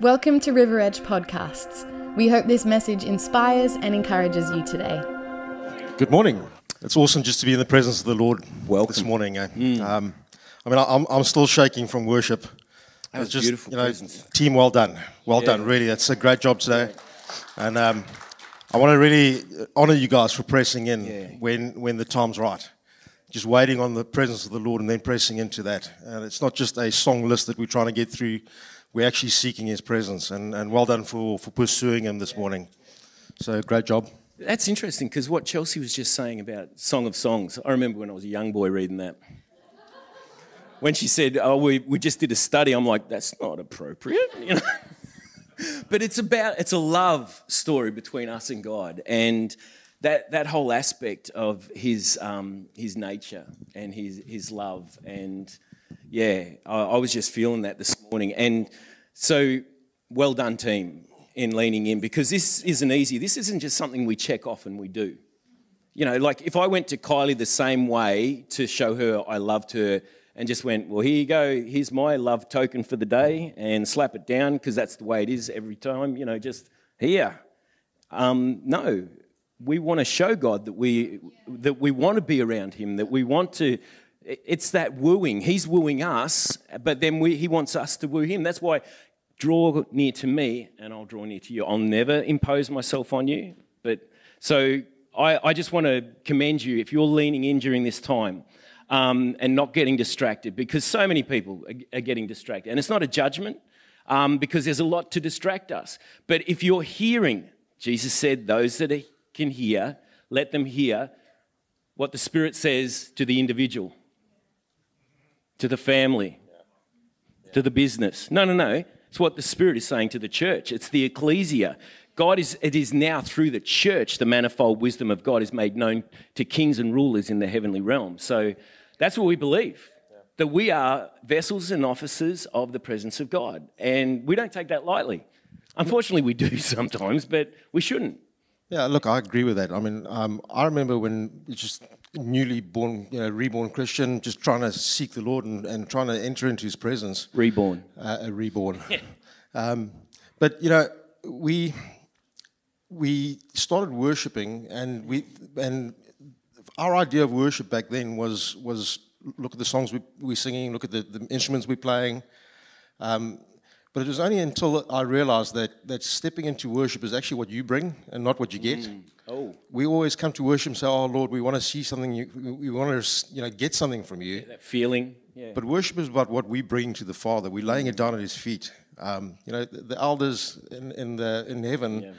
Welcome to River Edge Podcasts. We hope this message inspires and encourages you today. Good morning. It's awesome just to be in the presence of the Lord Welcome. this morning. eh? Um, I mean, I'm, I'm still shaking from worship. That was just, beautiful you know, presence. team, well done. Well Yeah. done, really. That's a great job today. And um, I want to really honor you guys for pressing in Yeah. when, when the time's right. Just waiting on the presence of the Lord and then pressing into that. And it's not just a song list that we're trying to get through. We're actually seeking His presence. And, and well done for, for pursuing Him this morning. So, great job. That's interesting because what Chelsea was just saying about Song of Songs, I remember when I was a young boy reading that. When she said, Oh, we, we just did a study, I'm like, That's not appropriate. You know? but it's about, it's a love story between us and God. And that, that whole aspect of his, um, his nature and his, his love. And yeah, I, I was just feeling that this morning. And so, well done, team, in leaning in because this isn't easy. This isn't just something we check off and we do. You know, like if I went to Kylie the same way to show her I loved her and just went, well, here you go, here's my love token for the day, and slap it down because that's the way it is every time, you know, just here. Um, no, we want to show God that we that we want to be around Him, that we want to. It's that wooing. He's wooing us, but then we, He wants us to woo Him. That's why draw near to me, and I'll draw near to you. I'll never impose myself on you. But so I, I just want to commend you if you're leaning in during this time. Um, and not getting distracted because so many people are, are getting distracted. And it's not a judgment um, because there's a lot to distract us. But if you're hearing, Jesus said, those that can hear, let them hear what the Spirit says to the individual, to the family, to the business. No, no, no. It's what the Spirit is saying to the church. It's the ecclesia. God is, it is now through the church, the manifold wisdom of God is made known to kings and rulers in the heavenly realm. So that's what we believe. That we are vessels and officers of the presence of God. And we don't take that lightly. Unfortunately, we do sometimes, but we shouldn't. Yeah, look, I agree with that. I mean, um, I remember when just newly born, you know, reborn Christian, just trying to seek the Lord and, and trying to enter into His presence. Reborn. Uh, a reborn. um, but you know, we we started worshiping, and we and our idea of worship back then was was look at the songs we, we're singing, look at the, the instruments we're playing. Um, but it was only until I realized that, that stepping into worship is actually what you bring and not what you get. Oh, We always come to worship and say, "Oh Lord, we want to see something. You, we want to, you know, get something from you." that feeling. Yeah. But worship is about what we bring to the Father. We're laying it down at His feet. Um, you know, the, the elders in, in the in heaven, Yeah.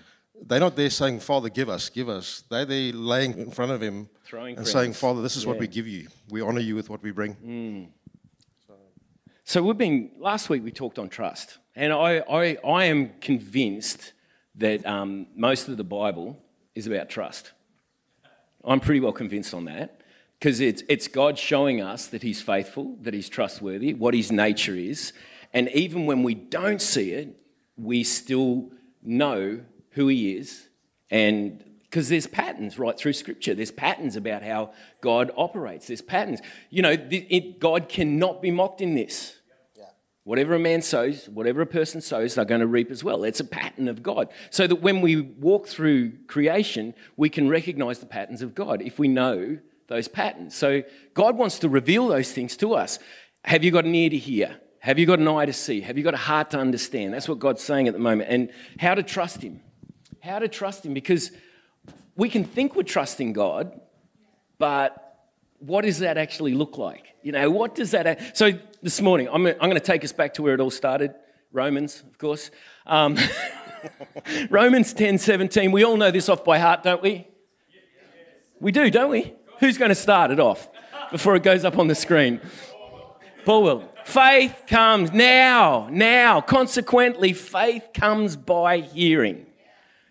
they're not there saying, "Father, give us, give us." They're there laying in front of Him Throwing and saying, "Father, this is what we give you. We honor you with what we bring." So we've been last week we talked on trust, and I I, I am convinced that um, most of the Bible is about trust. I'm pretty well convinced on that because it's it's God showing us that He's faithful, that He's trustworthy, what His nature is, and even when we don't see it, we still know who He is, and because there's patterns right through Scripture. There's patterns about how God operates. There's patterns. You know, it, God cannot be mocked in this. Whatever a man sows, whatever a person sows, they're going to reap as well. It's a pattern of God. So that when we walk through creation, we can recognize the patterns of God if we know those patterns. So God wants to reveal those things to us. Have you got an ear to hear? Have you got an eye to see? Have you got a heart to understand? That's what God's saying at the moment. And how to trust Him. How to trust Him. Because we can think we're trusting God, but what does that actually look like? You know, what does that? So this morning, I'm, I'm going to take us back to where it all started. Romans, of course. Um, Romans 10, 17. We all know this off by heart, don't we? We do, don't we? Who's going to start it off before it goes up on the screen? Paul will. Faith comes now, now. Consequently, faith comes by hearing.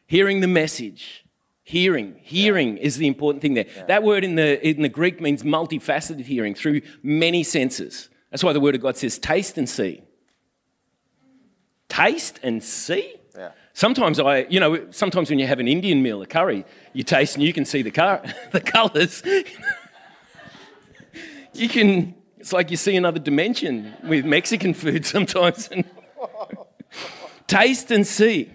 Hearing the message. Hearing. Hearing is the important thing there. That word in the, in the Greek means multifaceted hearing through many senses. That's why the word of God says taste and see. Taste and see? Yeah. Sometimes I, you know, sometimes when you have an Indian meal, a curry, you taste and you can see the, car, the colours. you can, it's like you see another dimension with Mexican food sometimes. Taste and see.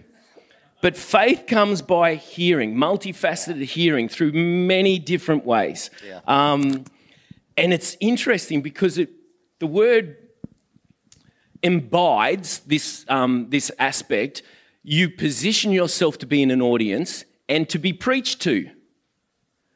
But faith comes by hearing, multifaceted hearing through many different ways. Yeah. Um, and it's interesting because it, the word imbides this, um, this aspect. You position yourself to be in an audience and to be preached to.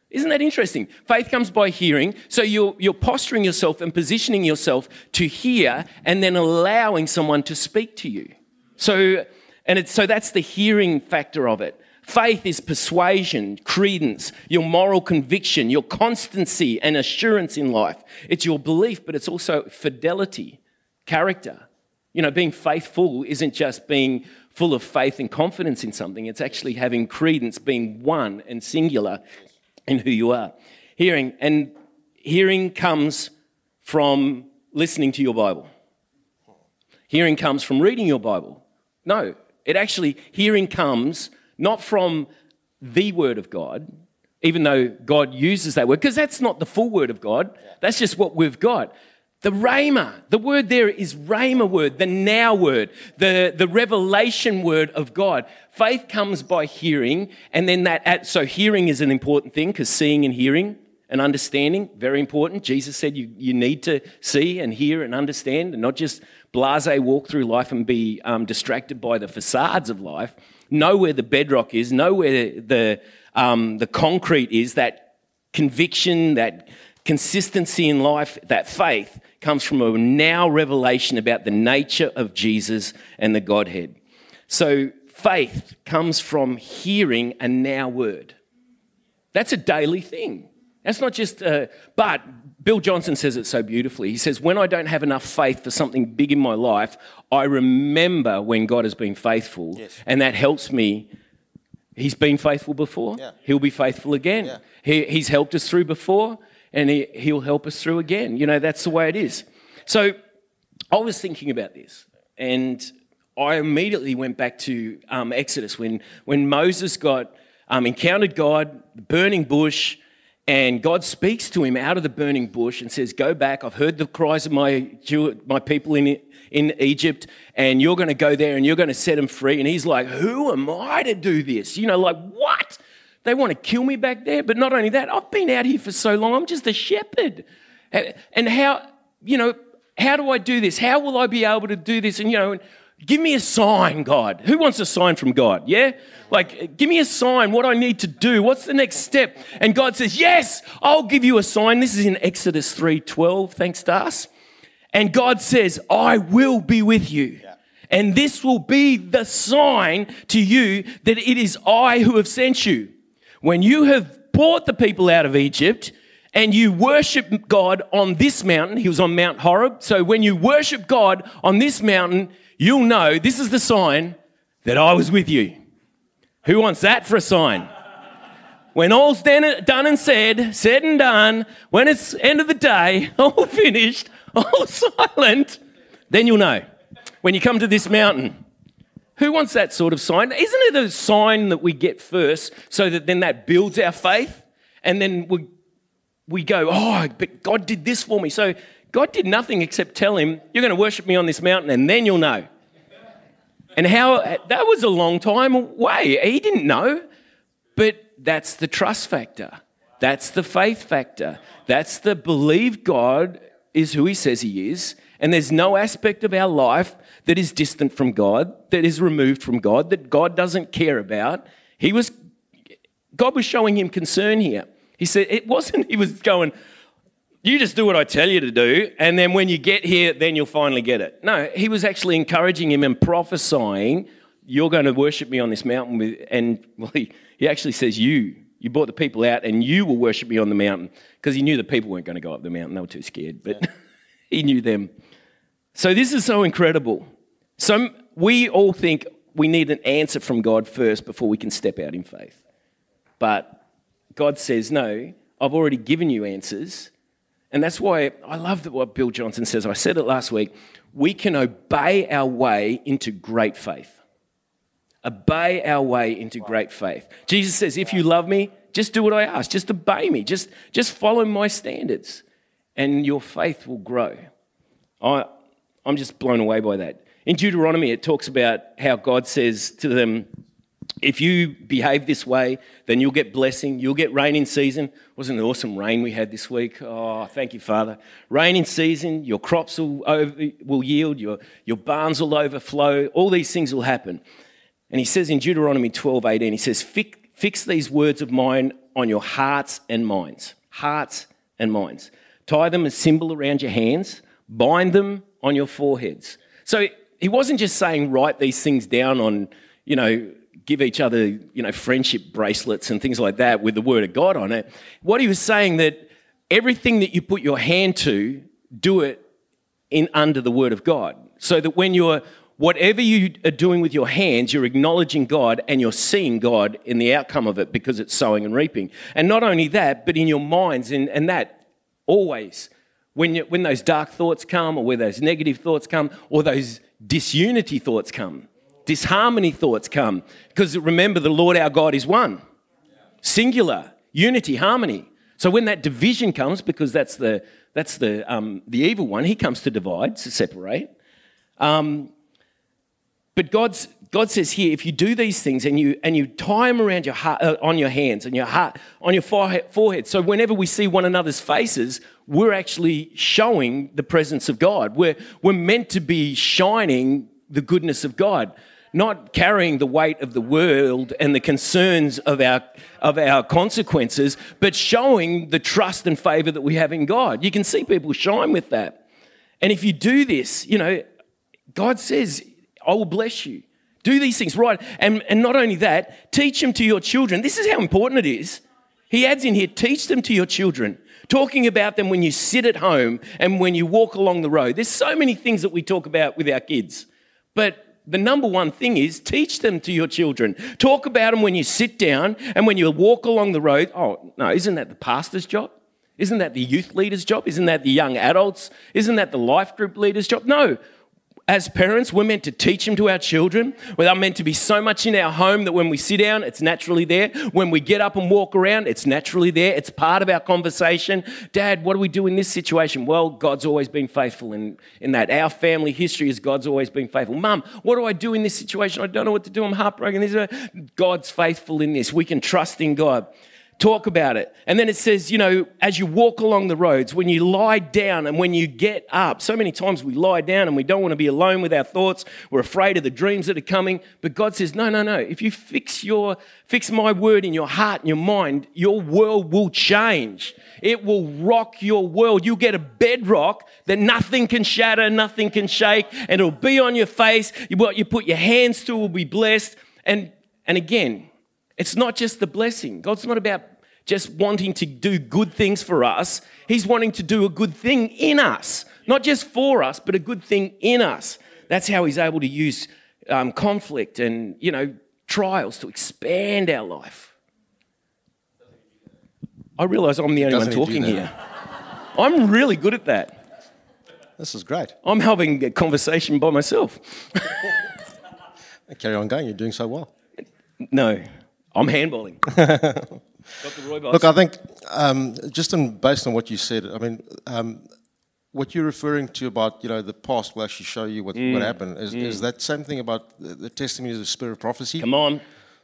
Isn't that interesting? Faith comes by hearing. So you're, you're posturing yourself and positioning yourself to hear and then allowing someone to speak to you. So, and so that's the hearing factor of it. Faith is persuasion, credence, your moral conviction, your constancy and assurance in life. It's your belief, but it's also fidelity, character. You know, being faithful isn't just being full of faith and confidence in something, it's actually having credence, being one and singular in who you are. Hearing, and hearing comes from listening to your Bible. Hearing comes from reading your Bible. No, it actually, hearing comes not from the Word of God, even though God uses that word, because that's not the full Word of God. That's just what we've got. The Rhema, the word there is Rhema word, the now word, the, the revelation word of God. Faith comes by hearing, and then that, at, so hearing is an important thing because seeing and hearing and understanding, very important. Jesus said you, you need to see and hear and understand and not just blase walk through life and be um, distracted by the facades of life. Know where the bedrock is, know where the, um, the concrete is, that conviction, that consistency in life, that faith comes from a now revelation about the nature of Jesus and the Godhead. So faith comes from hearing a now word. That's a daily thing. That's not just, but Bill Johnson says it so beautifully. He says, When I don't have enough faith for something big in my life, I remember when God has been faithful, Yes. and that helps me. He's been faithful before, Yeah. He'll be faithful again. Yeah. He, he's helped us through before, and he, He'll help us through again. You know, that's the way it is. So I was thinking about this, and I immediately went back to um, Exodus when, when Moses got um, encountered God, the burning bush, and God speaks to him out of the burning bush and says, "Go back. I've heard the cries of my Jew, my people in in Egypt, and you're going to go there and you're going to set them free." And he's like, "Who am I to do this? You know, like what? They want to kill me back there. But not only that, I've been out here for so long. I'm just a shepherd. And how, you know, how do I do this? How will I be able to do this? And, you know, give me a sign, God. Who wants a sign from God? Yeah? Like, give me a sign, what I need to do. What's the next step? And God says, Yes, I'll give you a sign. This is in Exodus 3:12, thanks to us. And God says, I will be with you. And this will be the sign to you that it is I who have sent you. When you have brought the people out of Egypt and you worship God on this mountain, he was on Mount Horeb. So when you worship God on this mountain, you'll know this is the sign that I was with you. Who wants that for a sign? When all's done and said, said and done, when it's end of the day, all finished, all silent, then you'll know. When you come to this mountain, who wants that sort of sign? Isn't it a sign that we get first so that then that builds our faith? And then we, we go, oh, but God did this for me. So God did nothing except tell him, you're going to worship me on this mountain and then you'll know. And how that was a long time away. He didn't know. But that's the trust factor. That's the faith factor. That's the believe God is who he says he is. And there's no aspect of our life that is distant from God, that is removed from God, that God doesn't care about. He was, God was showing him concern here. He said, it wasn't, he was going, you just do what I tell you to do, and then when you get here, then you'll finally get it. No, he was actually encouraging him and prophesying, you're going to worship me on this mountain. And well, he, he actually says, you. You brought the people out, and you will worship me on the mountain. Because he knew the people weren't going to go up the mountain. They were too scared, but he knew them. So this is so incredible. So we all think we need an answer from God first before we can step out in faith. But God says, no, I've already given you answers. And that's why I love what Bill Johnson says. I said it last week. We can obey our way into great faith. Obey our way into great faith. Jesus says, if you love me, just do what I ask. Just obey me. Just, just follow my standards. And your faith will grow. I, I'm just blown away by that. In Deuteronomy, it talks about how God says to them, if you behave this way, then you'll get blessing, you'll get rain in season. Wasn't it awesome rain we had this week? Oh, thank you, Father. Rain in season, your crops will, over, will yield, your, your barns will overflow, all these things will happen. And he says in Deuteronomy 12 18, he says, Fix, fix these words of mine on your hearts and minds. Hearts and minds. Tie them as a symbol around your hands, bind them on your foreheads. So he wasn't just saying write these things down on, you know, give each other, you know, friendship bracelets and things like that with the word of God on it. What he was saying that everything that you put your hand to, do it in under the word of God. So that when you're whatever you are doing with your hands, you're acknowledging God and you're seeing God in the outcome of it because it's sowing and reaping. And not only that, but in your minds and, and that always when, you, when those dark thoughts come or where those negative thoughts come or those disunity thoughts come, disharmony thoughts come. Because remember, the Lord our God is one, singular, unity, harmony. So when that division comes, because that's the, that's the, um, the evil one, he comes to divide, to separate. Um, but God's, God says here, if you do these things and you, and you tie them around your heart, uh, on your hands and your heart, on your forehead, so whenever we see one another's faces, we're actually showing the presence of God. We're, we're meant to be shining the goodness of God, not carrying the weight of the world and the concerns of our, of our consequences, but showing the trust and favor that we have in God. You can see people shine with that. And if you do this, you know, God says, I will bless you. Do these things right. And, and not only that, teach them to your children. This is how important it is. He adds in here, teach them to your children. Talking about them when you sit at home and when you walk along the road. There's so many things that we talk about with our kids. But the number one thing is teach them to your children. Talk about them when you sit down and when you walk along the road. Oh, no, isn't that the pastor's job? Isn't that the youth leader's job? Isn't that the young adults? Isn't that the life group leader's job? No, as parents, we're meant to teach them to our children. We're meant to be so much in our home that when we sit down, it's naturally there. When we get up and walk around, it's naturally there. It's part of our conversation. Dad, what do we do in this situation? Well, God's always been faithful in, in that. Our family history is God's always been faithful. Mum, what do I do in this situation? I don't know what to do. I'm heartbroken. God's faithful in this. We can trust in God talk about it. And then it says, you know, as you walk along the roads, when you lie down and when you get up, so many times we lie down and we don't want to be alone with our thoughts. We're afraid of the dreams that are coming. But God says, no, no, no. If you fix your fix my word in your heart and your mind, your world will change. It will rock your world. You'll get a bedrock that nothing can shatter, nothing can shake, and it'll be on your face. What you put your hands to will be blessed. And and again, it's not just the blessing. God's not about just wanting to do good things for us. He's wanting to do a good thing in us, not just for us, but a good thing in us. That's how He's able to use um, conflict and, you know, trials to expand our life. I realize I'm the only one talking here. I'm really good at that. This is great. I'm having a conversation by myself. Carry on going. You're doing so well. No, I'm handballing. Look, I think um, just in, based on what you said, I mean, um, what you're referring to about you know the past will actually show you what, mm. what happened. Is, mm. is that same thing about the, the testimony of the spirit of prophecy? Come on.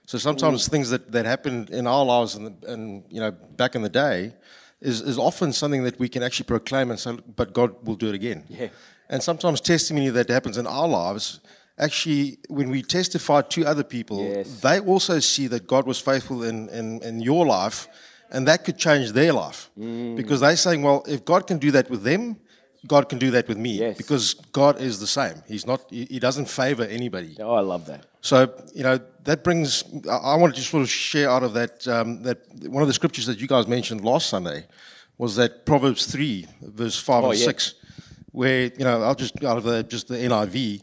So sometimes mm. things that, that happened in our lives and, and you know back in the day is, is often something that we can actually proclaim and say, but God will do it again. Yeah. And sometimes testimony that happens in our lives actually, when we testify to other people, yes. they also see that God was faithful in, in, in your life, and that could change their life. Mm. Because they're saying, well, if God can do that with them, God can do that with me. Yes. Because God is the same. He's not, he doesn't favor anybody. Oh, I love that. So, you know, that brings, I wanted to sort of share out of that, um, that one of the scriptures that you guys mentioned last Sunday was that Proverbs 3, verse 5 oh, and yeah. 6, where, you know, I'll just, out of the, just the NIV,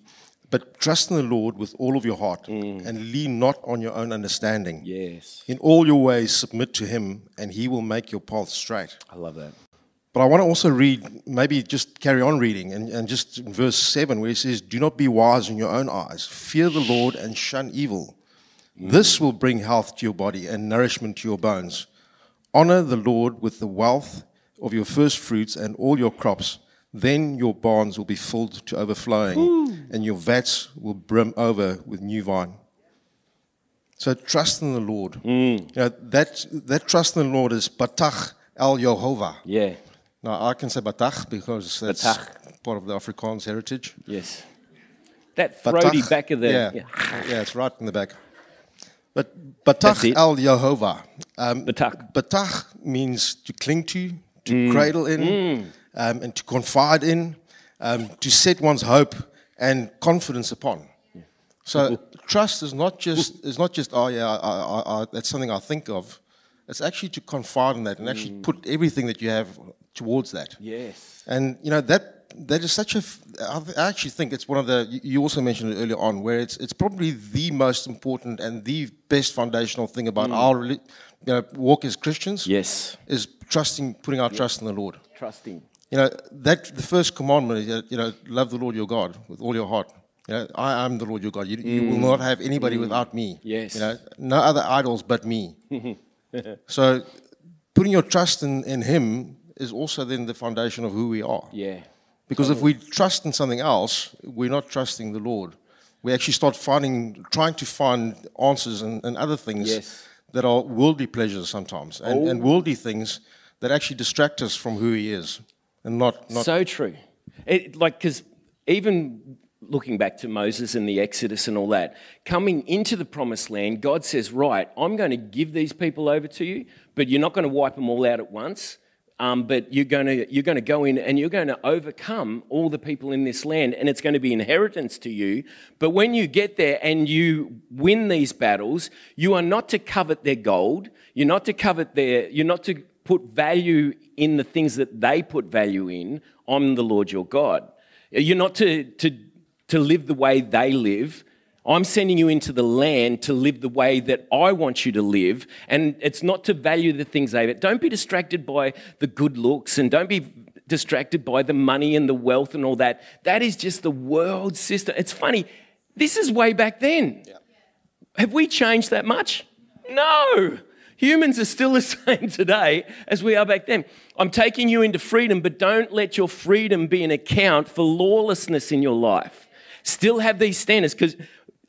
but trust in the Lord with all of your heart mm. and lean not on your own understanding. Yes. In all your ways, submit to Him, and He will make your path straight. I love that. But I want to also read, maybe just carry on reading, and, and just in verse 7, where He says, Do not be wise in your own eyes. Fear the Lord and shun evil. Mm. This will bring health to your body and nourishment to your bones. Honor the Lord with the wealth of your first fruits and all your crops then your barns will be filled to overflowing, and your vats will brim over with new wine. So trust in the Lord. You know, that, that trust in the Lord is Batach El Jehovah. Yeah. Now, I can say Batach because that's Batach. part of the Afrikaans heritage. Yes. That throaty Batach, back of the. yeah, yeah. yeah, it's right in the back. But Batach. El Jehovah. Um, Batach. Batach means to cling to, to Mm. cradle in, um, and to confide in, um, to set one's hope and confidence upon. So trust is not just is not just oh yeah I, I, I, that's something I think of. It's actually to confide in that and actually Mm. put everything that you have towards that. Yes. And you know that that is such a. f- I actually think it's one of the. you- also mentioned it earlier on, where it's it's probably the most important and the best foundational thing about our reli- you know, walk as Christians. Yes. is trusting, putting our trust in the Lord. Trusting. You know that the first commandment is you know love the Lord your God with all your heart. You know, I am the Lord your God. You, you will mm. not have anybody mm. without me. Yes. You know, no other idols but me. so, putting your trust in, in Him is also then the foundation of who we are. Yeah. Because if we trust in something else, we're not trusting the Lord. We actually start finding, trying to find answers and, and other things Yes. that are worldly pleasures sometimes, and, and oh. worldly things that actually distract us from who He is, and not not. So true. It, like, because even looking back to Moses and the Exodus and all that, coming into the promised land, God says, Right, I'm going to give these people over to you, but you're not going to wipe them all out at once. Um, but you're going to you're going to go in and you're going to overcome all the people in this land, and it's going to be inheritance to you. But when you get there and you win these battles, you are not to covet their gold. You're not to covet their. You're not to put value in the things that they put value in. I'm the Lord your God. You're not to to to live the way they live. I'm sending you into the land to live the way that I want you to live. And it's not to value the things they Don't be distracted by the good looks and don't be distracted by the money and the wealth and all that. That is just the world system. It's funny. This is way back then. Have we changed that much? No. Humans are still the same today as we are back then. I'm taking you into freedom, but don't let your freedom be an account for lawlessness in your life. Still have these standards because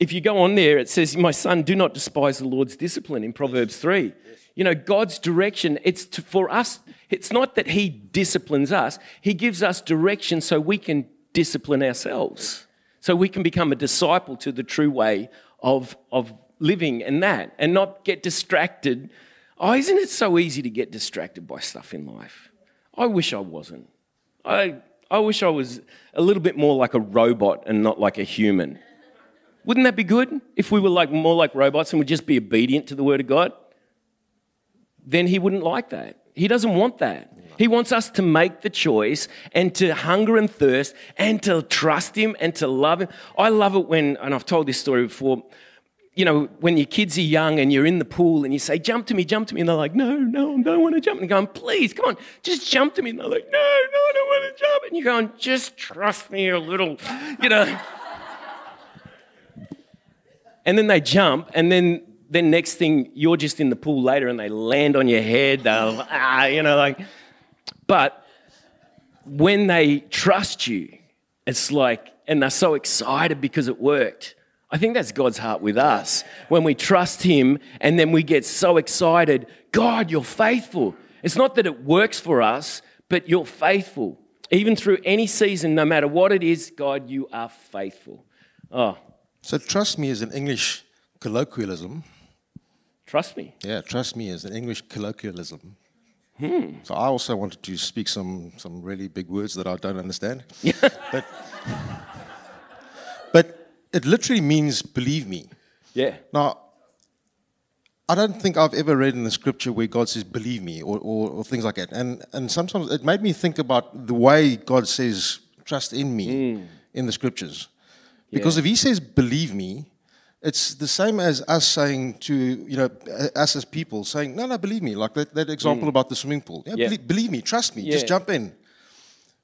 if you go on there, it says, My son, do not despise the Lord's discipline in Proverbs 3. You know, God's direction, it's to, for us, it's not that He disciplines us, He gives us direction so we can discipline ourselves, so we can become a disciple to the true way of, of living and that, and not get distracted. Oh, isn't it so easy to get distracted by stuff in life? I wish I wasn't. I, I wish I was a little bit more like a robot and not like a human. Wouldn't that be good if we were like more like robots and would just be obedient to the word of God? Then he wouldn't like that. He doesn't want that. He wants us to make the choice and to hunger and thirst and to trust him and to love him. I love it when, and I've told this story before, you know, when your kids are young and you're in the pool and you say, jump to me, jump to me, and they're like, no, no, I don't want to jump. And you're going, please, come on, just jump to me. And they're like, no, no, I don't want to jump. And you're going, just trust me a little, you know. and then they jump, and then then next thing you're just in the pool later, and they land on your head. They'll ah, you know, like. But when they trust you, it's like, and they're so excited because it worked. I think that's God's heart with us. When we trust Him, and then we get so excited, God, you're faithful. It's not that it works for us, but you're faithful. Even through any season, no matter what it is, God, you are faithful. Oh, So trust me is an English colloquialism. trust me. Yeah, trust me is an English colloquialism. Hmm. So I also wanted to speak some some really big words that I don't understand. but it literally means believe me. Yeah. Now, I don't think I've ever read in the scripture where God says, believe me, or, or, or things like that. And, and sometimes it made me think about the way God says, trust in me mm. in the scriptures. Because Yeah. if He says, believe me, it's the same as us saying to, you know, us as people saying, no, no, believe me. Like that, that example mm. about the swimming pool. Yeah, Yeah. Believe, believe me, trust me, just jump in.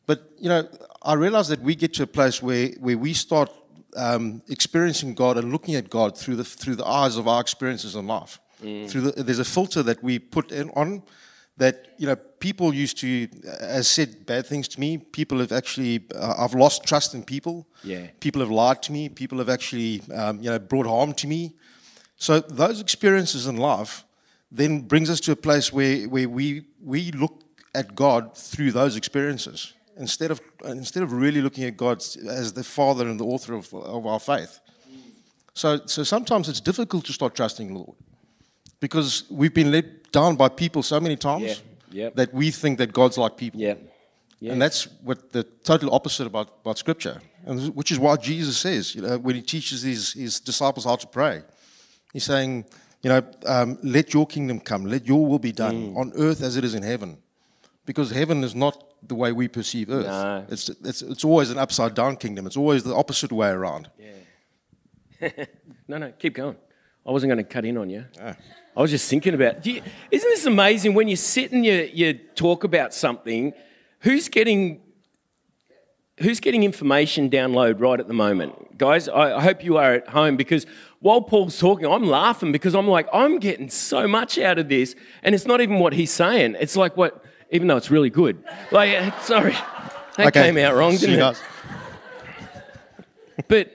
But you know, I realize that we get to a place where, where we start um, experiencing God and looking at God through the through the eyes of our experiences in life. Through the, there's a filter that we put in on that you know people used to has said bad things to me. People have actually uh, I've lost trust in people. Yeah. People have lied to me. People have actually um, you know brought harm to me. So those experiences in life then brings us to a place where, where we we look at God through those experiences instead of instead of really looking at God as the Father and the author of, of our faith. So so sometimes it's difficult to start trusting the Lord because we've been let down by people so many times Yeah, yeah. that we think that God's like people. Yeah. Yeah. And that's what the total opposite about, about Scripture, and which is why Jesus says, you know, when he teaches his, his disciples how to pray, he's saying, you know, um, let your kingdom come, let your will be done Mm. on earth as it is in heaven, because heaven is not the way we perceive earth. No. It's, it's it's always an upside down kingdom. It's always the opposite way around. No, no, keep going. I wasn't going to cut in on you. Ah. I was just thinking about. Do you, isn't this amazing when you sit and you, you talk about something? Who's getting who's getting information download right at the moment, guys? I, I hope you are at home because while Paul's talking, I'm laughing because I'm like I'm getting so much out of this, and it's not even what he's saying. It's like what, even though it's really good. Like, sorry, that Okay. came out wrong, didn't you it? But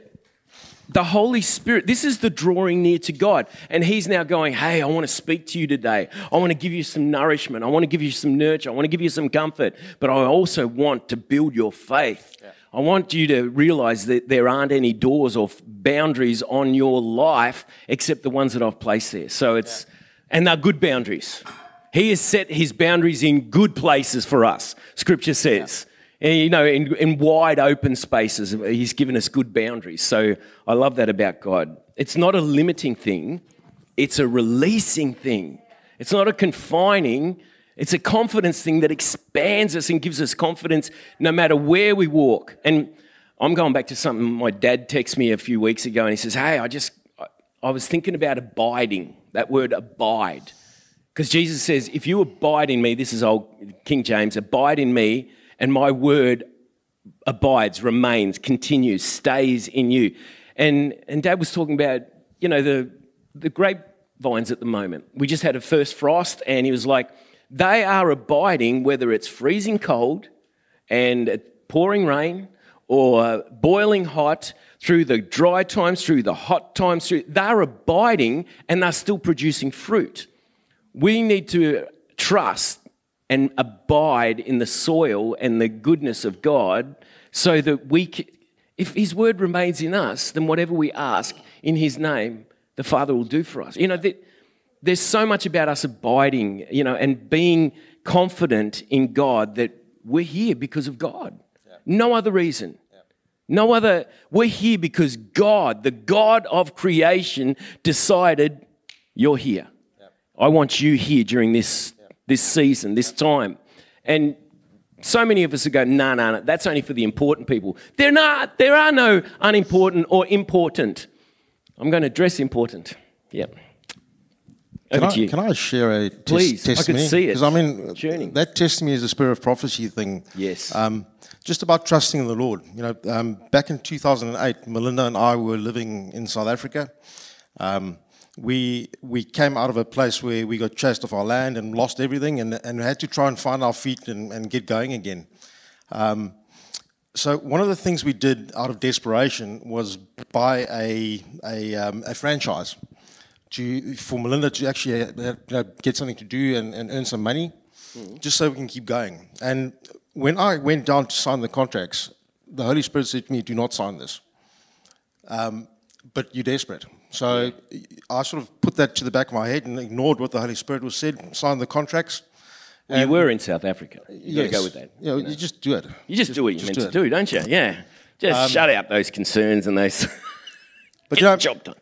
the Holy Spirit, this is the drawing near to God. And He's now going, Hey, I want to speak to you today. I want to give you some nourishment. I want to give you some nurture. I want to give you some comfort. But I also want to build your faith. I want you to realize that there aren't any doors or boundaries on your life except the ones that I've placed there. So it's, and they're good boundaries. He has set his boundaries in good places for us, scripture says. And, you know, in, in wide open spaces, he's given us good boundaries. So I love that about God. It's not a limiting thing, it's a releasing thing. It's not a confining, it's a confidence thing that expands us and gives us confidence no matter where we walk. And I'm going back to something my dad texted me a few weeks ago, and he says, Hey, I just, I was thinking about abiding, that word abide. Because Jesus says, if you abide in me, this is old King James, abide in me, and my word abides, remains, continues, stays in you. And, and Dad was talking about, you know, the, the grapevines at the moment. We just had a first frost, and he was like, they are abiding whether it's freezing cold and pouring rain or boiling hot through the dry times, through the hot times, through, they're abiding and they're still producing fruit we need to trust and abide in the soil and the goodness of God so that we can, if his word remains in us then whatever we ask in his name the father will do for us. You know that there's so much about us abiding you know and being confident in God that we're here because of God. No other reason. No other we're here because God the God of creation decided you're here I want you here during this, this season, this time. And so many of us are going, no, no, no, that's only for the important people. They're not, there are no unimportant or important. I'm going to address important. Yep. Can I, can I share a tes- Please, I can see it. Because I mean, Journey. that testimony is a spirit of prophecy thing. Yes. Um, just about trusting in the Lord. You know, um, back in 2008, Melinda and I were living in South Africa. Um, we we came out of a place where we got chased off our land and lost everything, and and had to try and find our feet and, and get going again. Um, so one of the things we did out of desperation was buy a a, um, a franchise to for Melinda to actually uh, know, get something to do and, and earn some money, just so we can keep going. And when I went down to sign the contracts, the Holy Spirit said to me, "Do not sign this." Um, but you're desperate. So I sort of put that to the back of my head and ignored what the Holy Spirit was said, signed the contracts. you were in South Africa. You got to go with that. Yeah, you, just do it. You just, do what you're meant do to. Um, do, don't you? Yeah. Just shut out those concerns and those. But Get you know, the job done.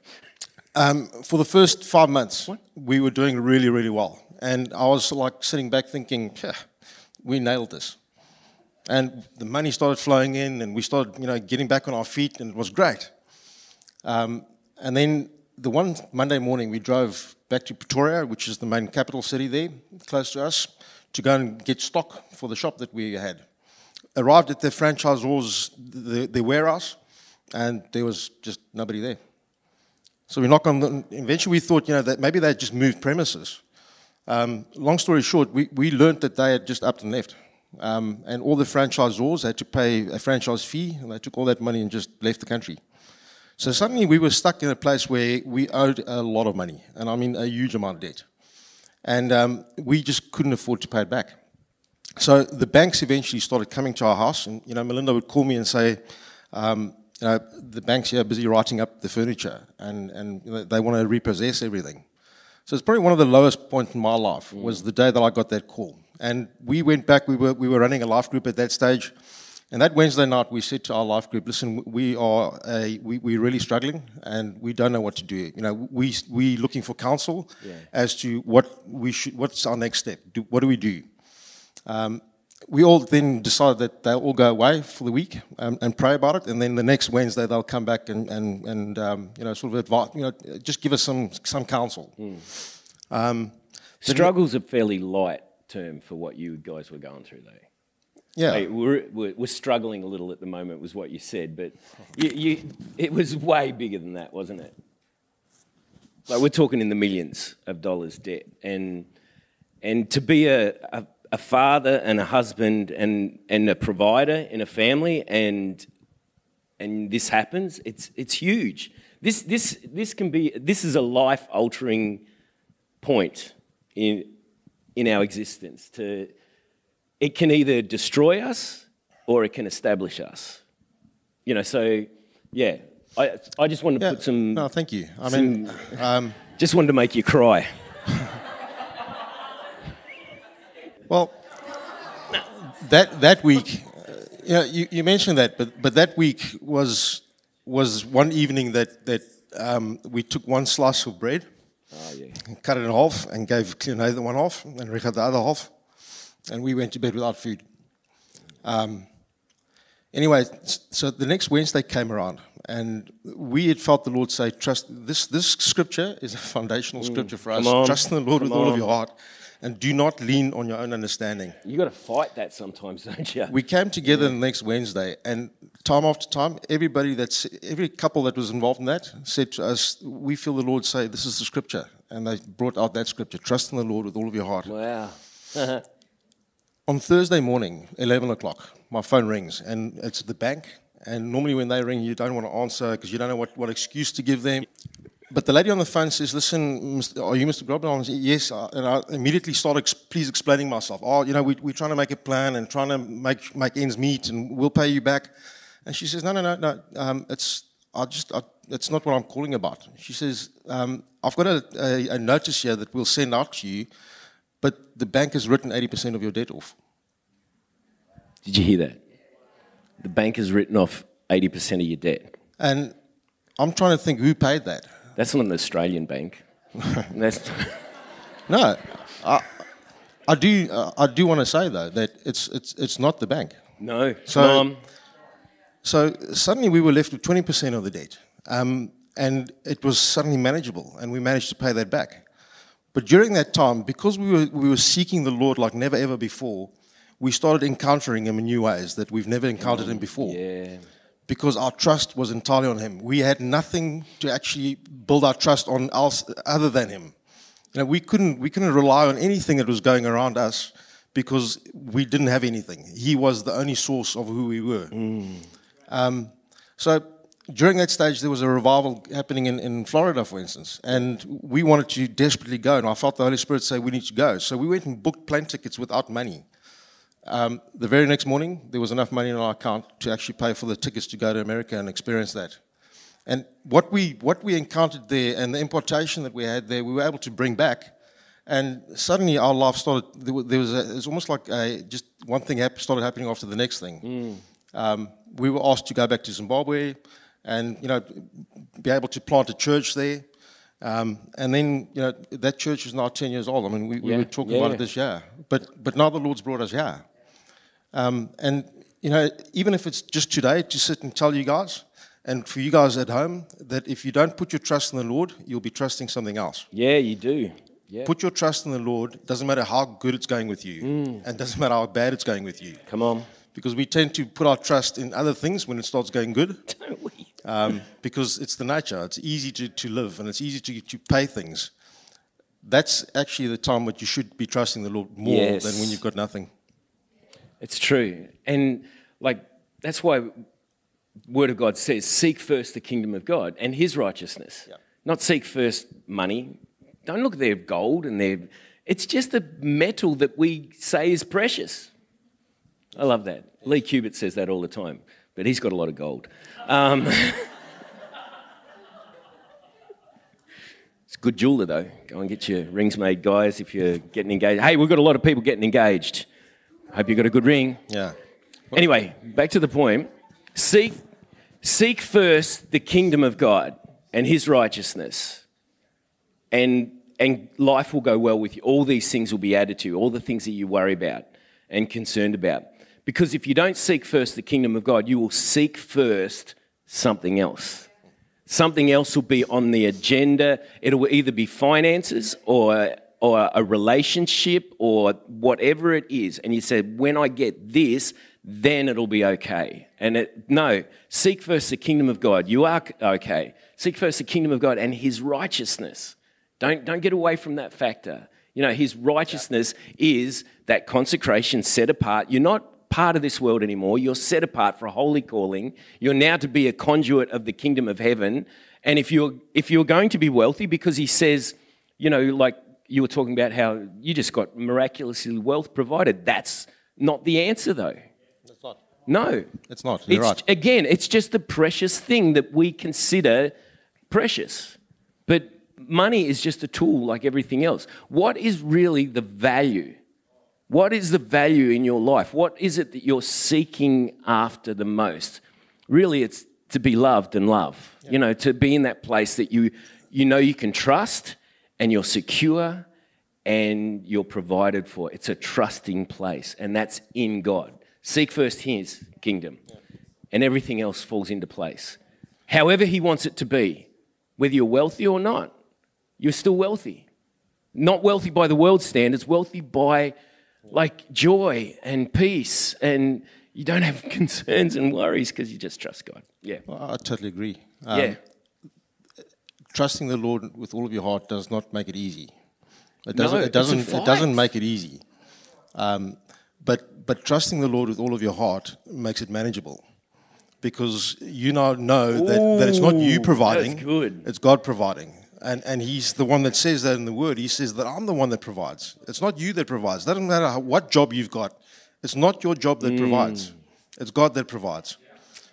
Um, for the first five months, we were doing really, really well. And I was like sitting back thinking, "Phew, we nailed this. And the money started flowing in, and we started, you know, getting back on our feet, and it was great. Um, and then the one Monday morning, we drove back to Pretoria, which is the main capital city there, close to us, to go and get stock for the shop that we had. Arrived at the franchisor's, the, the warehouse, and there was just nobody there. So we knocked on the, eventually we thought, you know, that maybe they just moved premises. Um, long story short, we, we learned that they had just upped and left. Um, and all the franchisors had to pay a franchise fee, and they took all that money and just left the country. So suddenly we were stuck in a place where we owed a lot of money, and I mean a huge amount of debt. And um, we just couldn't afford to pay it back. So the banks eventually started coming to our house, and you know, Melinda would call me and say, um, you know, the banks here are busy writing up the furniture, and, and they want to repossess everything. So it's probably one of the lowest points in my life was the day that I got that call. And we went back, we were, we were running a life group at that stage. And that Wednesday night, we said to our life group, listen, we are a, we, we're really struggling and we don't know what to do. You know, we, we're looking for counsel Yeah. as to what we should, what's our next step? Do, what do we do? Um, we all then decided that they'll all go away for the week um, and pray about it, and then the next Wednesday they'll come back and, and, and um, you know sort of advise, you know, just give us some some counsel. Um, Struggle's a fairly light term for what you guys were going through, though. Yeah, Hey, we're, we're, we're struggling a little at the moment, was what you said, but you, you, it was way bigger than that, wasn't it? Like we're talking in the millions of dollars debt, and and to be a, a, a father and a husband and and a provider in a family, and and this happens, it's it's huge. This this this can be this is a life altering point in in our existence to it can either destroy us or it can establish us. You know, so yeah, I, I just wanted to yeah. put some, No, thank you. I mean, um, just wanted to make you cry. well, that that week, uh, you, know, you you mentioned that, but but that week was was one evening that that um, we took one slice of bread. Oh, yeah. and cut it in half and gave Cleone the one half and Richard the other half. And we went to bed without food. Um, anyway, so the next Wednesday came around and we had felt the Lord say, trust, this, this scripture is a foundational scripture for us. Mm. On. Trust in the Lord with Come all of your heart and do not lean on your own understanding. You got to fight that sometimes, don't you? We came together the next Wednesday, and time after time, everybody that's every couple that was involved in that said to us, "We feel the Lord say this is the scripture," and they brought out that scripture: "Trust in the Lord with all of your heart." wow. On Thursday morning, eleven o'clock, my phone rings, and it's the bank. And normally, when they ring, you don't want to answer because you don't know what, what excuse to give them. But the lady on the phone says, "Listen, are you Mr. Grobler?" "Yes." And I immediately started, ex- please explaining myself. Oh, you know, we, we're trying to make a plan and trying to make make ends meet, and we'll pay you back. And she says, "No, no, no, no. Um, it's I just I, it's not what I'm calling about." She says, um, "I've got a, a, a notice here that we'll send out to you, but the bank has written 80% of your debt off." Did you hear that? The bank has written off 80% of your debt. And I'm trying to think who paid that. That's not an Australian bank. That's, No, I, I do. Uh, I do want to say though that it's it's it's not the bank. no. So- Mom, So suddenly we were left with 20% of the debt, um, and it was suddenly manageable, and we managed to pay that back. But during that time, because we were we were seeking the Lord like never ever before, we started encountering Him in new ways that we've never encountered Him before. yeah. because our trust was entirely on him. We had nothing to actually build our trust on else other than him. You know, we couldn't we couldn't rely on anything that was going around us because we didn't have anything. He was the only source of who we were. Um, so during that stage, there was a revival happening in, in Florida, for instance, and we wanted to desperately go. And I felt the Holy Spirit say we need to go. So we went and booked plane tickets without money. Um, the very next morning, there was enough money in our account to actually pay for the tickets to go to America and experience that. And what we, what we encountered there and the impartation that we had there, we were able to bring back. And suddenly our life started, there was, a, it was almost like a, just one thing hap- started happening after the next thing. Um, we were asked to go back to Zimbabwe and, you know, be able to plant a church there. Um, and then, you know, that church is now 10 years old. I mean, we, we Yeah, were talking yeah, about yeah. it this year. But, but now the Lord's brought us here. Um, and, you know, even if it's just today to sit and tell you guys, and for you guys at home, that if you don't put your trust in the Lord, you'll be trusting something else. Yeah, you do. Yeah. Put your trust in the Lord. Doesn't matter how good it's going with you, Mm. and doesn't matter how bad it's going with you. Come on. Because we tend to put our trust in other things when it starts going good, Don't we? um, because it's the nature. It's easy to, to live and it's easy to, to pay things. that's actually the time that you should be trusting the Lord more Yes. than when you've got nothing. It's true. And like that's why Word of God says, seek first the kingdom of God and his righteousness. Yeah. Not seek first money. Don't look at their gold and their it's just a metal that we say is precious. I love that. Lee Cubitt says that all the time, but he's got a lot of gold. Um, it's a good jeweler, though. Go and get your rings made, guys, if you're getting engaged. Hey, we've got a lot of people getting engaged. Hope you got a good ring. Yeah. Anyway, back to the point. Seek, seek first the kingdom of God and his righteousness, and, and life will go well with you. All these things will be added to you, all the things that you worry about and concerned about. Because if you don't seek first the kingdom of God, you will seek first something else. Something else will be on the agenda. It will either be finances or, or a relationship or whatever it is. And you said, when I get this, then it'll be okay. And it, no, seek first the kingdom of God. You are okay. Seek first the kingdom of God and his righteousness. Don't, don't get away from that factor. You know, his righteousness is that consecration set apart. You're not part of this world anymore. You're set apart for a holy calling. You're now to be a conduit of the kingdom of heaven. And if you're if you're going to be wealthy, because he says, you know, like you were talking about how you just got miraculously wealth provided. That's not the answer though. It's not. No. It's not. You're It's, right. Again, it's just a precious thing that we consider precious. But money is just a tool like everything else. What is really the value? What is the value in your life? What is it that you're seeking after the most? Really, it's to be loved and love. You know, to be in that place that you you know you can trust and you're secure and you're provided for. It's a trusting place, and that's in God. Seek first His kingdom, and everything else falls into place. However, He wants it to be, whether you're wealthy or not, you're still wealthy. Not wealthy by the world standards, wealthy by like joy and peace, and you don't have concerns and worries because you just trust God. Yeah. Well, I totally agree. Um, yeah. Trusting the Lord with all of your heart does not make it easy. It No, doesn't. a it doesn't. It doesn't make it easy. Um, but but trusting the Lord with all of your heart makes it manageable, because you now know that, that it's not Ooh, you providing. good. It's God providing, and and He's the one that says that in the Word. He says that I'm the one that provides. It's not you that provides. Doesn't matter how, what job you've got. It's not your job that provides. It's God that provides.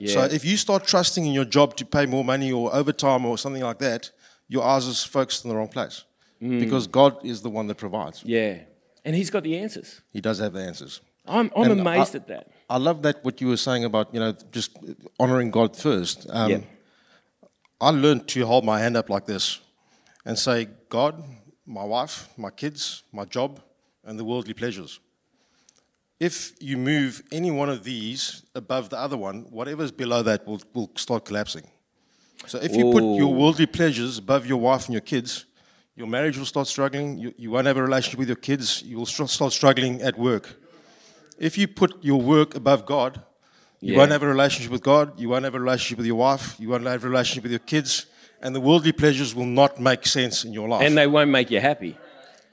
So Mm. If you start trusting in your job to pay more money or overtime or something like that, your eyes is focused in the wrong place. Mm. Because God is the one that provides. Yeah. And He's got the answers. He does have the answers. I'm, I'm And amazed I- at that. I love that what you were saying about, you know, just honoring God first. Um, Yeah. I learned to hold my hand up like this and say, God, my wife, my kids, my job, and the worldly pleasures. If you move any one of these above the other one, whatever's below that will, will start collapsing. So if you put your worldly pleasures above your wife and your kids, your marriage will start struggling. You, you won't have a relationship with your kids. You will str- start struggling at work. If you put your work above God, you Yeah. won't have a relationship with God. You won't have a relationship with your wife. You won't have a relationship with your kids. And the worldly pleasures will not make sense in your life. And they won't make you happy.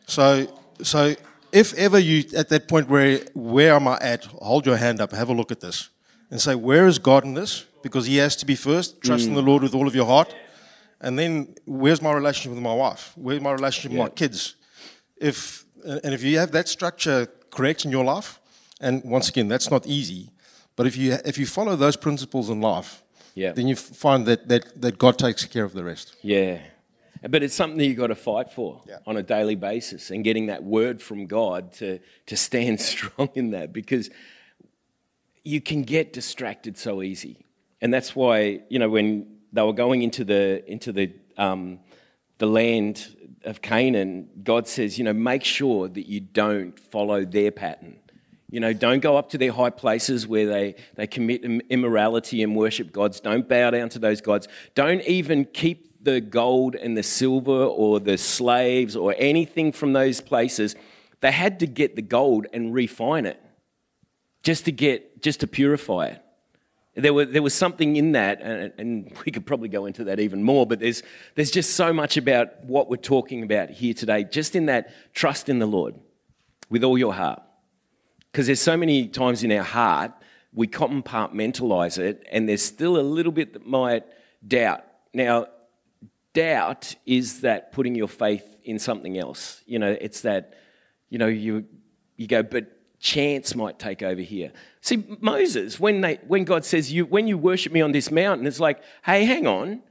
So, so if ever you at that point where where am I at? Hold your hand up, have a look at this, and say, where is God in this? Because He has to be first. Trust Mm. in the Lord with all of your heart, and then where's my relationship with my wife? Where's my relationship with my kids? If and if you have that structure correct in your life, and once again, that's not easy, but if you if you follow those principles in life, Yeah. then you find that that that God takes care of the rest. Yeah. But it's something that you've got to fight for Yeah. on a daily basis and getting that word from God to, to stand strong in that because you can get distracted so easy. And that's why, you know, when they were going into the, into the, um, the land of Canaan, God says, you know, make sure that you don't follow their pattern. You know, don't go up to their high places where they, they commit immorality and worship gods. Don't bow down to those gods. Don't even keep the gold and the silver or the slaves or anything from those places. They had to get the gold and refine it just to get, just to purify it. There, were, there was something in that, and, and we could probably go into that even more, but there's, there's just so much about what we're talking about here today, just in that trust in the Lord with all your heart. Because there's so many times in our heart, we compartmentalize it, and there's still a little bit that might doubt. Now, doubt is that putting your faith in something else. You know, it's that, you know, you, you go, but chance might take over here. See, Moses, when, they, when God says, you, when you worship me on this mountain, it's like, hey, hang on.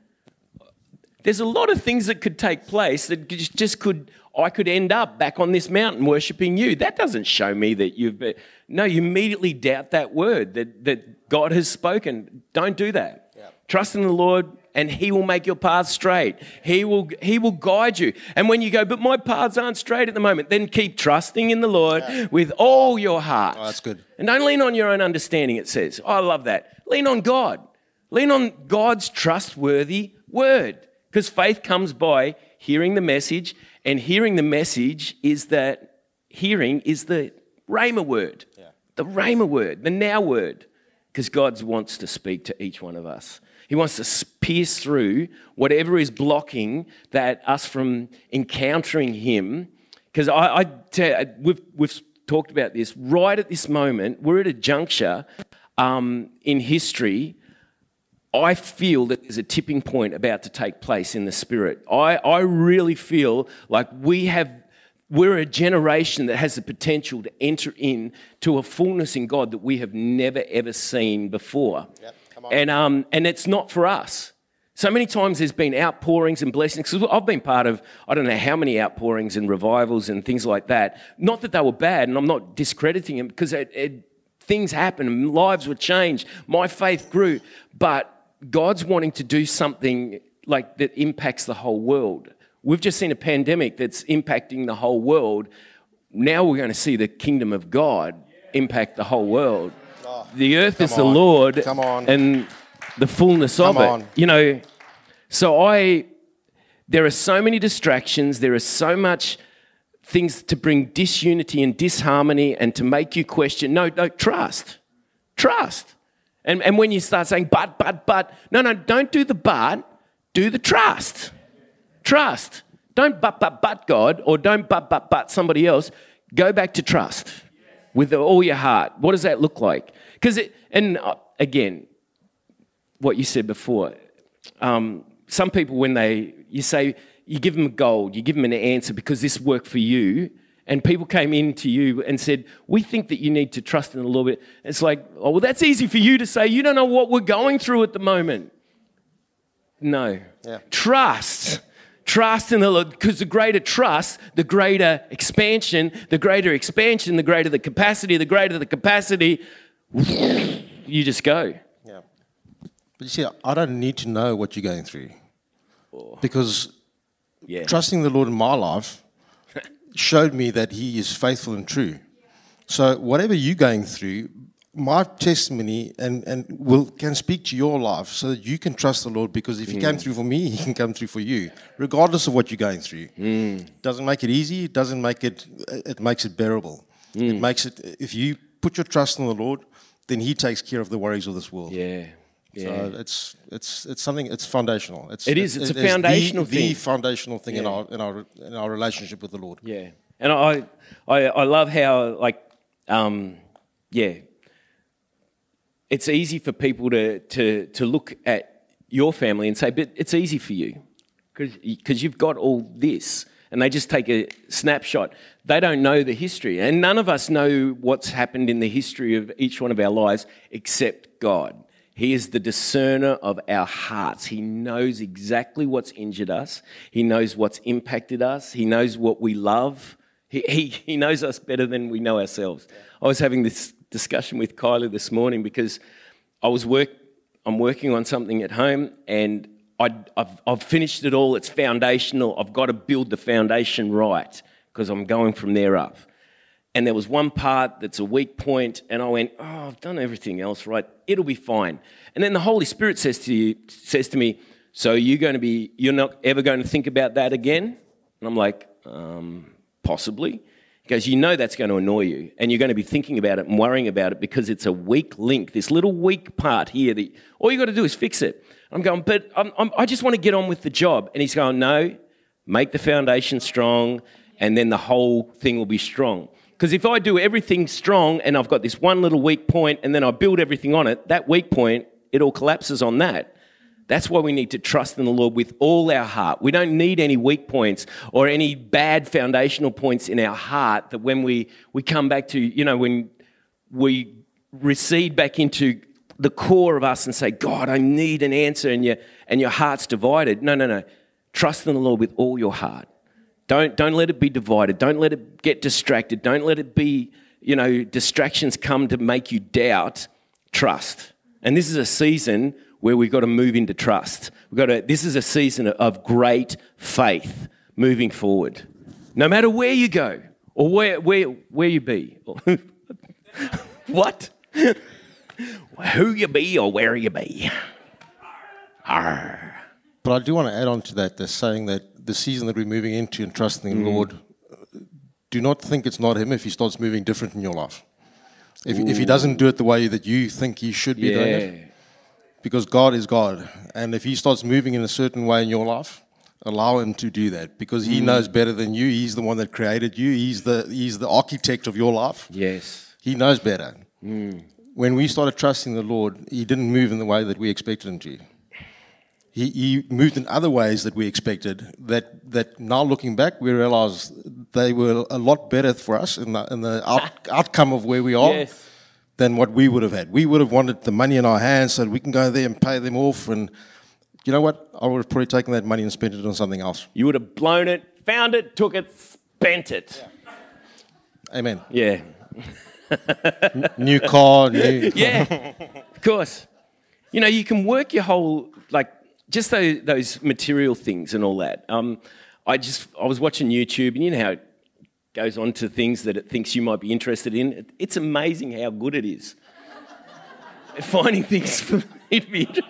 There's a lot of things that could take place that just could, I could end up back on this mountain worshiping you. That doesn't show me that you've, been, no, you immediately doubt that word that, that God has spoken. Don't do that. Yeah. Trust in the Lord and he will make your path straight. He will, he will guide you. And when you go, but my paths aren't straight at the moment, then keep trusting in the Lord yeah. with all your heart. Oh, that's good. And don't lean on your own understanding, it says. Oh, I love that. Lean on God. Lean on God's trustworthy word. Because faith comes by hearing the message, and hearing the message is that hearing is the Rhema word. Yeah. The Rhema word, the now word. Because God wants to speak to each one of us. He wants to pierce through whatever is blocking that us from encountering Him. Because I, I tell, we've, we've talked about this. Right at this moment, we're at a juncture um, in history. I feel that there's a tipping point about to take place in the spirit. I, I really feel like we have we're a generation that has the potential to enter in to a fullness in God that we have never ever seen before. Yep. And, um, and it's not for us. So many times there's been outpourings and blessings. Because I've been part of, I don't know how many outpourings and revivals and things like that. Not that they were bad, and I'm not discrediting them because it, it, things happened, lives were changed. My faith grew. But God's wanting to do something like that impacts the whole world. We've just seen a pandemic that's impacting the whole world. Now we're going to see the kingdom of God impact the whole world the earth is the on. Lord Come on. and the fullness Come of it. You know, so I, there are so many distractions, there is so much things to bring disunity and disharmony and to make you question. No, no, trust. Trust. And, and when you start saying, but, but, but, no, no, don't do the but, do the trust. Trust. Don't but, but, but God, or don't but, but, but somebody else. Go back to trust with all your heart. What does that look like? Because, it, and uh, again, what you said before, um, some people, when they, you say, you give them a goal, you give them an answer because this worked for you, and people came in to you and said, We think that you need to trust in a little bit. It's like, Oh, well, that's easy for you to say. You don't know what we're going through at the moment. No. Yeah. Trust. Trust in the Lord, because the greater trust, the greater expansion, the greater expansion, the greater the capacity, the greater the capacity, you just go. Yeah. But you see, I don't need to know what you're going through. Oh. Because Yeah. trusting the Lord in my life showed me that He is faithful and true. So whatever you're going through, my testimony and, and will can speak to your life so that you can trust the Lord because if he came hmm. through for me, he can come through for you, regardless of what you're going through. Hmm. Doesn't make it easy, it doesn't make it it makes it bearable. Hmm. It makes it if you put your trust in the Lord, then he takes care of the worries of this world. Yeah. Yeah. So it's it's it's something it's foundational. It's It is, it's a the- foundational the, thing. foundational thing in our in our in our relationship with the Lord. Yeah, and I, I, I love how like, um, yeah, it's easy for people to to to look at your family and say, but it's easy for you because you've got all this, and they just take a snapshot. They don't know the history, and none of us know what's happened in the history of each one of our lives except God. He is the discerner of our hearts. He knows exactly what's injured us. He knows what's impacted us. He knows what we love. He, he, he knows us better than we know ourselves. I was having this discussion with Kylie this morning because I was work, I'm working on something at home and I, I've, I've finished it all. It's foundational. I've got to build the foundation right because I'm going from there up and there was one part that's a weak point, and I went, "Oh, I've done everything else right. It'll be fine." And then the Holy Spirit says to you, says to me, "So you're going to be, you're not ever going to think about that again?" And I'm like, um, "Possibly." Goes, You know that's going to annoy you, and you're going to be thinking about it and worrying about it because it's a weak link, this little weak part here that all you got to do is fix it. I'm going, But I'm, I'm, I just want to get on with the job. And he's going, No, make the foundation strong, and then the whole thing will be strong. Because if I do everything strong and I've got this one little weak point and then I build everything on it, that weak point, it all collapses on that. That's why we need to trust in the Lord with all our heart. We don't need any weak points or any bad foundational points in our heart that when we, we come back to, you know, when we recede back into the core of us and say, God, I need an answer, and, you, and your heart's divided. No, no, no. Trust in the Lord with all your heart. Don't, don't let it be divided. Don't let it get distracted. Don't let it be, you know, distractions come to make you doubt. Trust. And this is a season where we've got to move into trust. We've got to, this is a season of great faith moving forward. No matter where you go or where, where, where you be. what? Who you be or where you be. Arr. But I do want to add on to that, the saying that the season that we're moving into and trusting the mm. Lord, do not think it's not Him if He starts moving different in your life. If, if He doesn't do it the way that you think He should be doing it, Yeah. Because God is God. And if He starts moving in a certain way in your life, allow Him to do that because He hmm. knows better than you. He's the one that created you, He's the, he's the architect of your life. Yes. He knows better. Hmm. When we started trusting the Lord, He didn't move in the way that we expected Him to. He, he moved in other ways that we expected. That that now looking back, we realize they were a lot better for us in the in the out, outcome of where we are Yes. Than what we would have had. We would have wanted the money in our hands so that we can go there and pay them off. And you know what? I would have probably taken that money and spent it on something else. You would have blown it, found it, took it, spent it. Amen. Yeah. New car, new. Yeah. of course. You know, you can work your whole, like, just those, those material things and all that. Um, I just, I was watching YouTube, and you know how goes on to things that it thinks you might be interested in. It's amazing how good it is at finding things for me to be.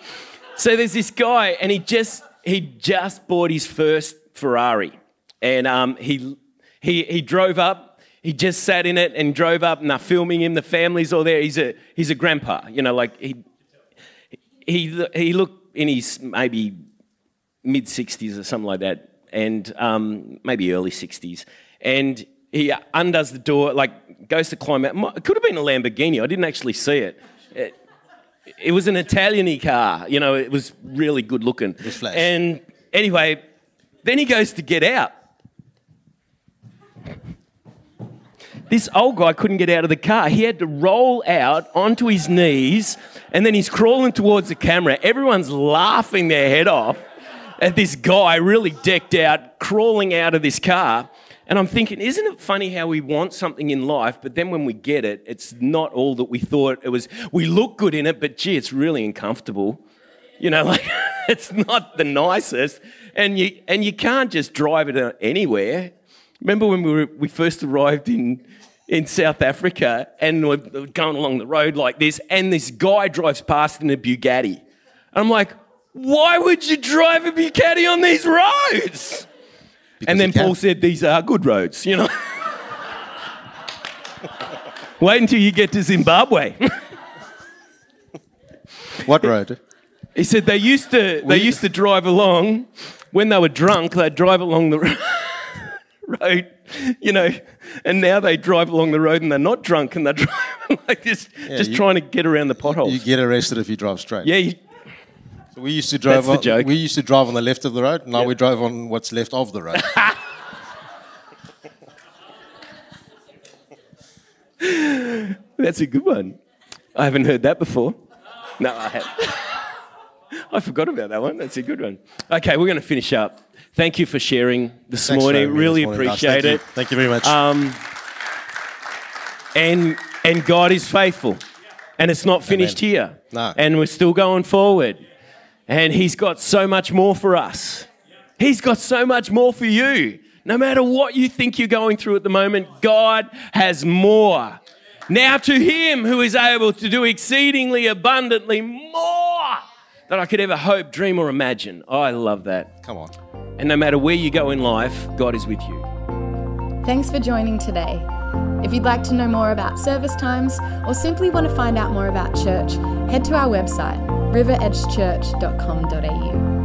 So there's this guy, and he just he just bought his first Ferrari, and um, he he he drove up. He just sat in it and drove up, and they're filming him. The family's all there. He's a he's a grandpa, you know, like he he he looked in his maybe mid 60s or something like that, and um, maybe early 60s. And he undoes the door, like goes to climb out. It could have been a Lamborghini. I didn't actually see it. It, it was an Italian car. You know, it was really good looking. And anyway, then he goes to get out. This old guy couldn't get out of the car. He had to roll out onto his knees and then he's crawling towards the camera. Everyone's laughing their head off at this guy really decked out, crawling out of this car. And I'm thinking, isn't it funny how we want something in life, but then when we get it, it's not all that we thought it was. We look good in it, but gee, it's really uncomfortable. You know, like it's not the nicest, and you and you can't just drive it anywhere. Remember when we were, we first arrived in in South Africa and we're going along the road like this, and this guy drives past in a Bugatti. And I'm like, why would you drive a Bugatti on these roads? And then. Paul said, these are good roads, you know. Wait until you get to Zimbabwe. What road? He said they used to they used to drive along when they were drunk. They'd drive along the road, you know, and now they drive along the road and they're not drunk and they're driving like this, just you- trying to get around the potholes. You get arrested if you drive straight. yeah, you, So we used to drive. That's the on, joke. We used to drive on the left of the road. Now Yep. we drive on what's left of the road. that's a good one. I haven't heard that before. No, I have. I forgot about that one. That's a good one. Okay, we're going to finish up. Thank you for sharing this Thanks morning. Really this morning, appreciate Thank you. it. Thank you very much. Um, and and God is faithful, and it's not finished Amen. here. No. And we're still going forward, and He's got so much more for us. He's got so much more for you. No matter what you think you're going through at the moment, God has more. Now to Him who is able to do exceedingly abundantly more than I could ever hope, dream, or imagine. Oh, I love that. Come on. And no matter where you go in life, God is with you. Thanks for joining today. If you'd like to know more about service times or simply want to find out more about church, head to our website, riveredgechurch.com.au.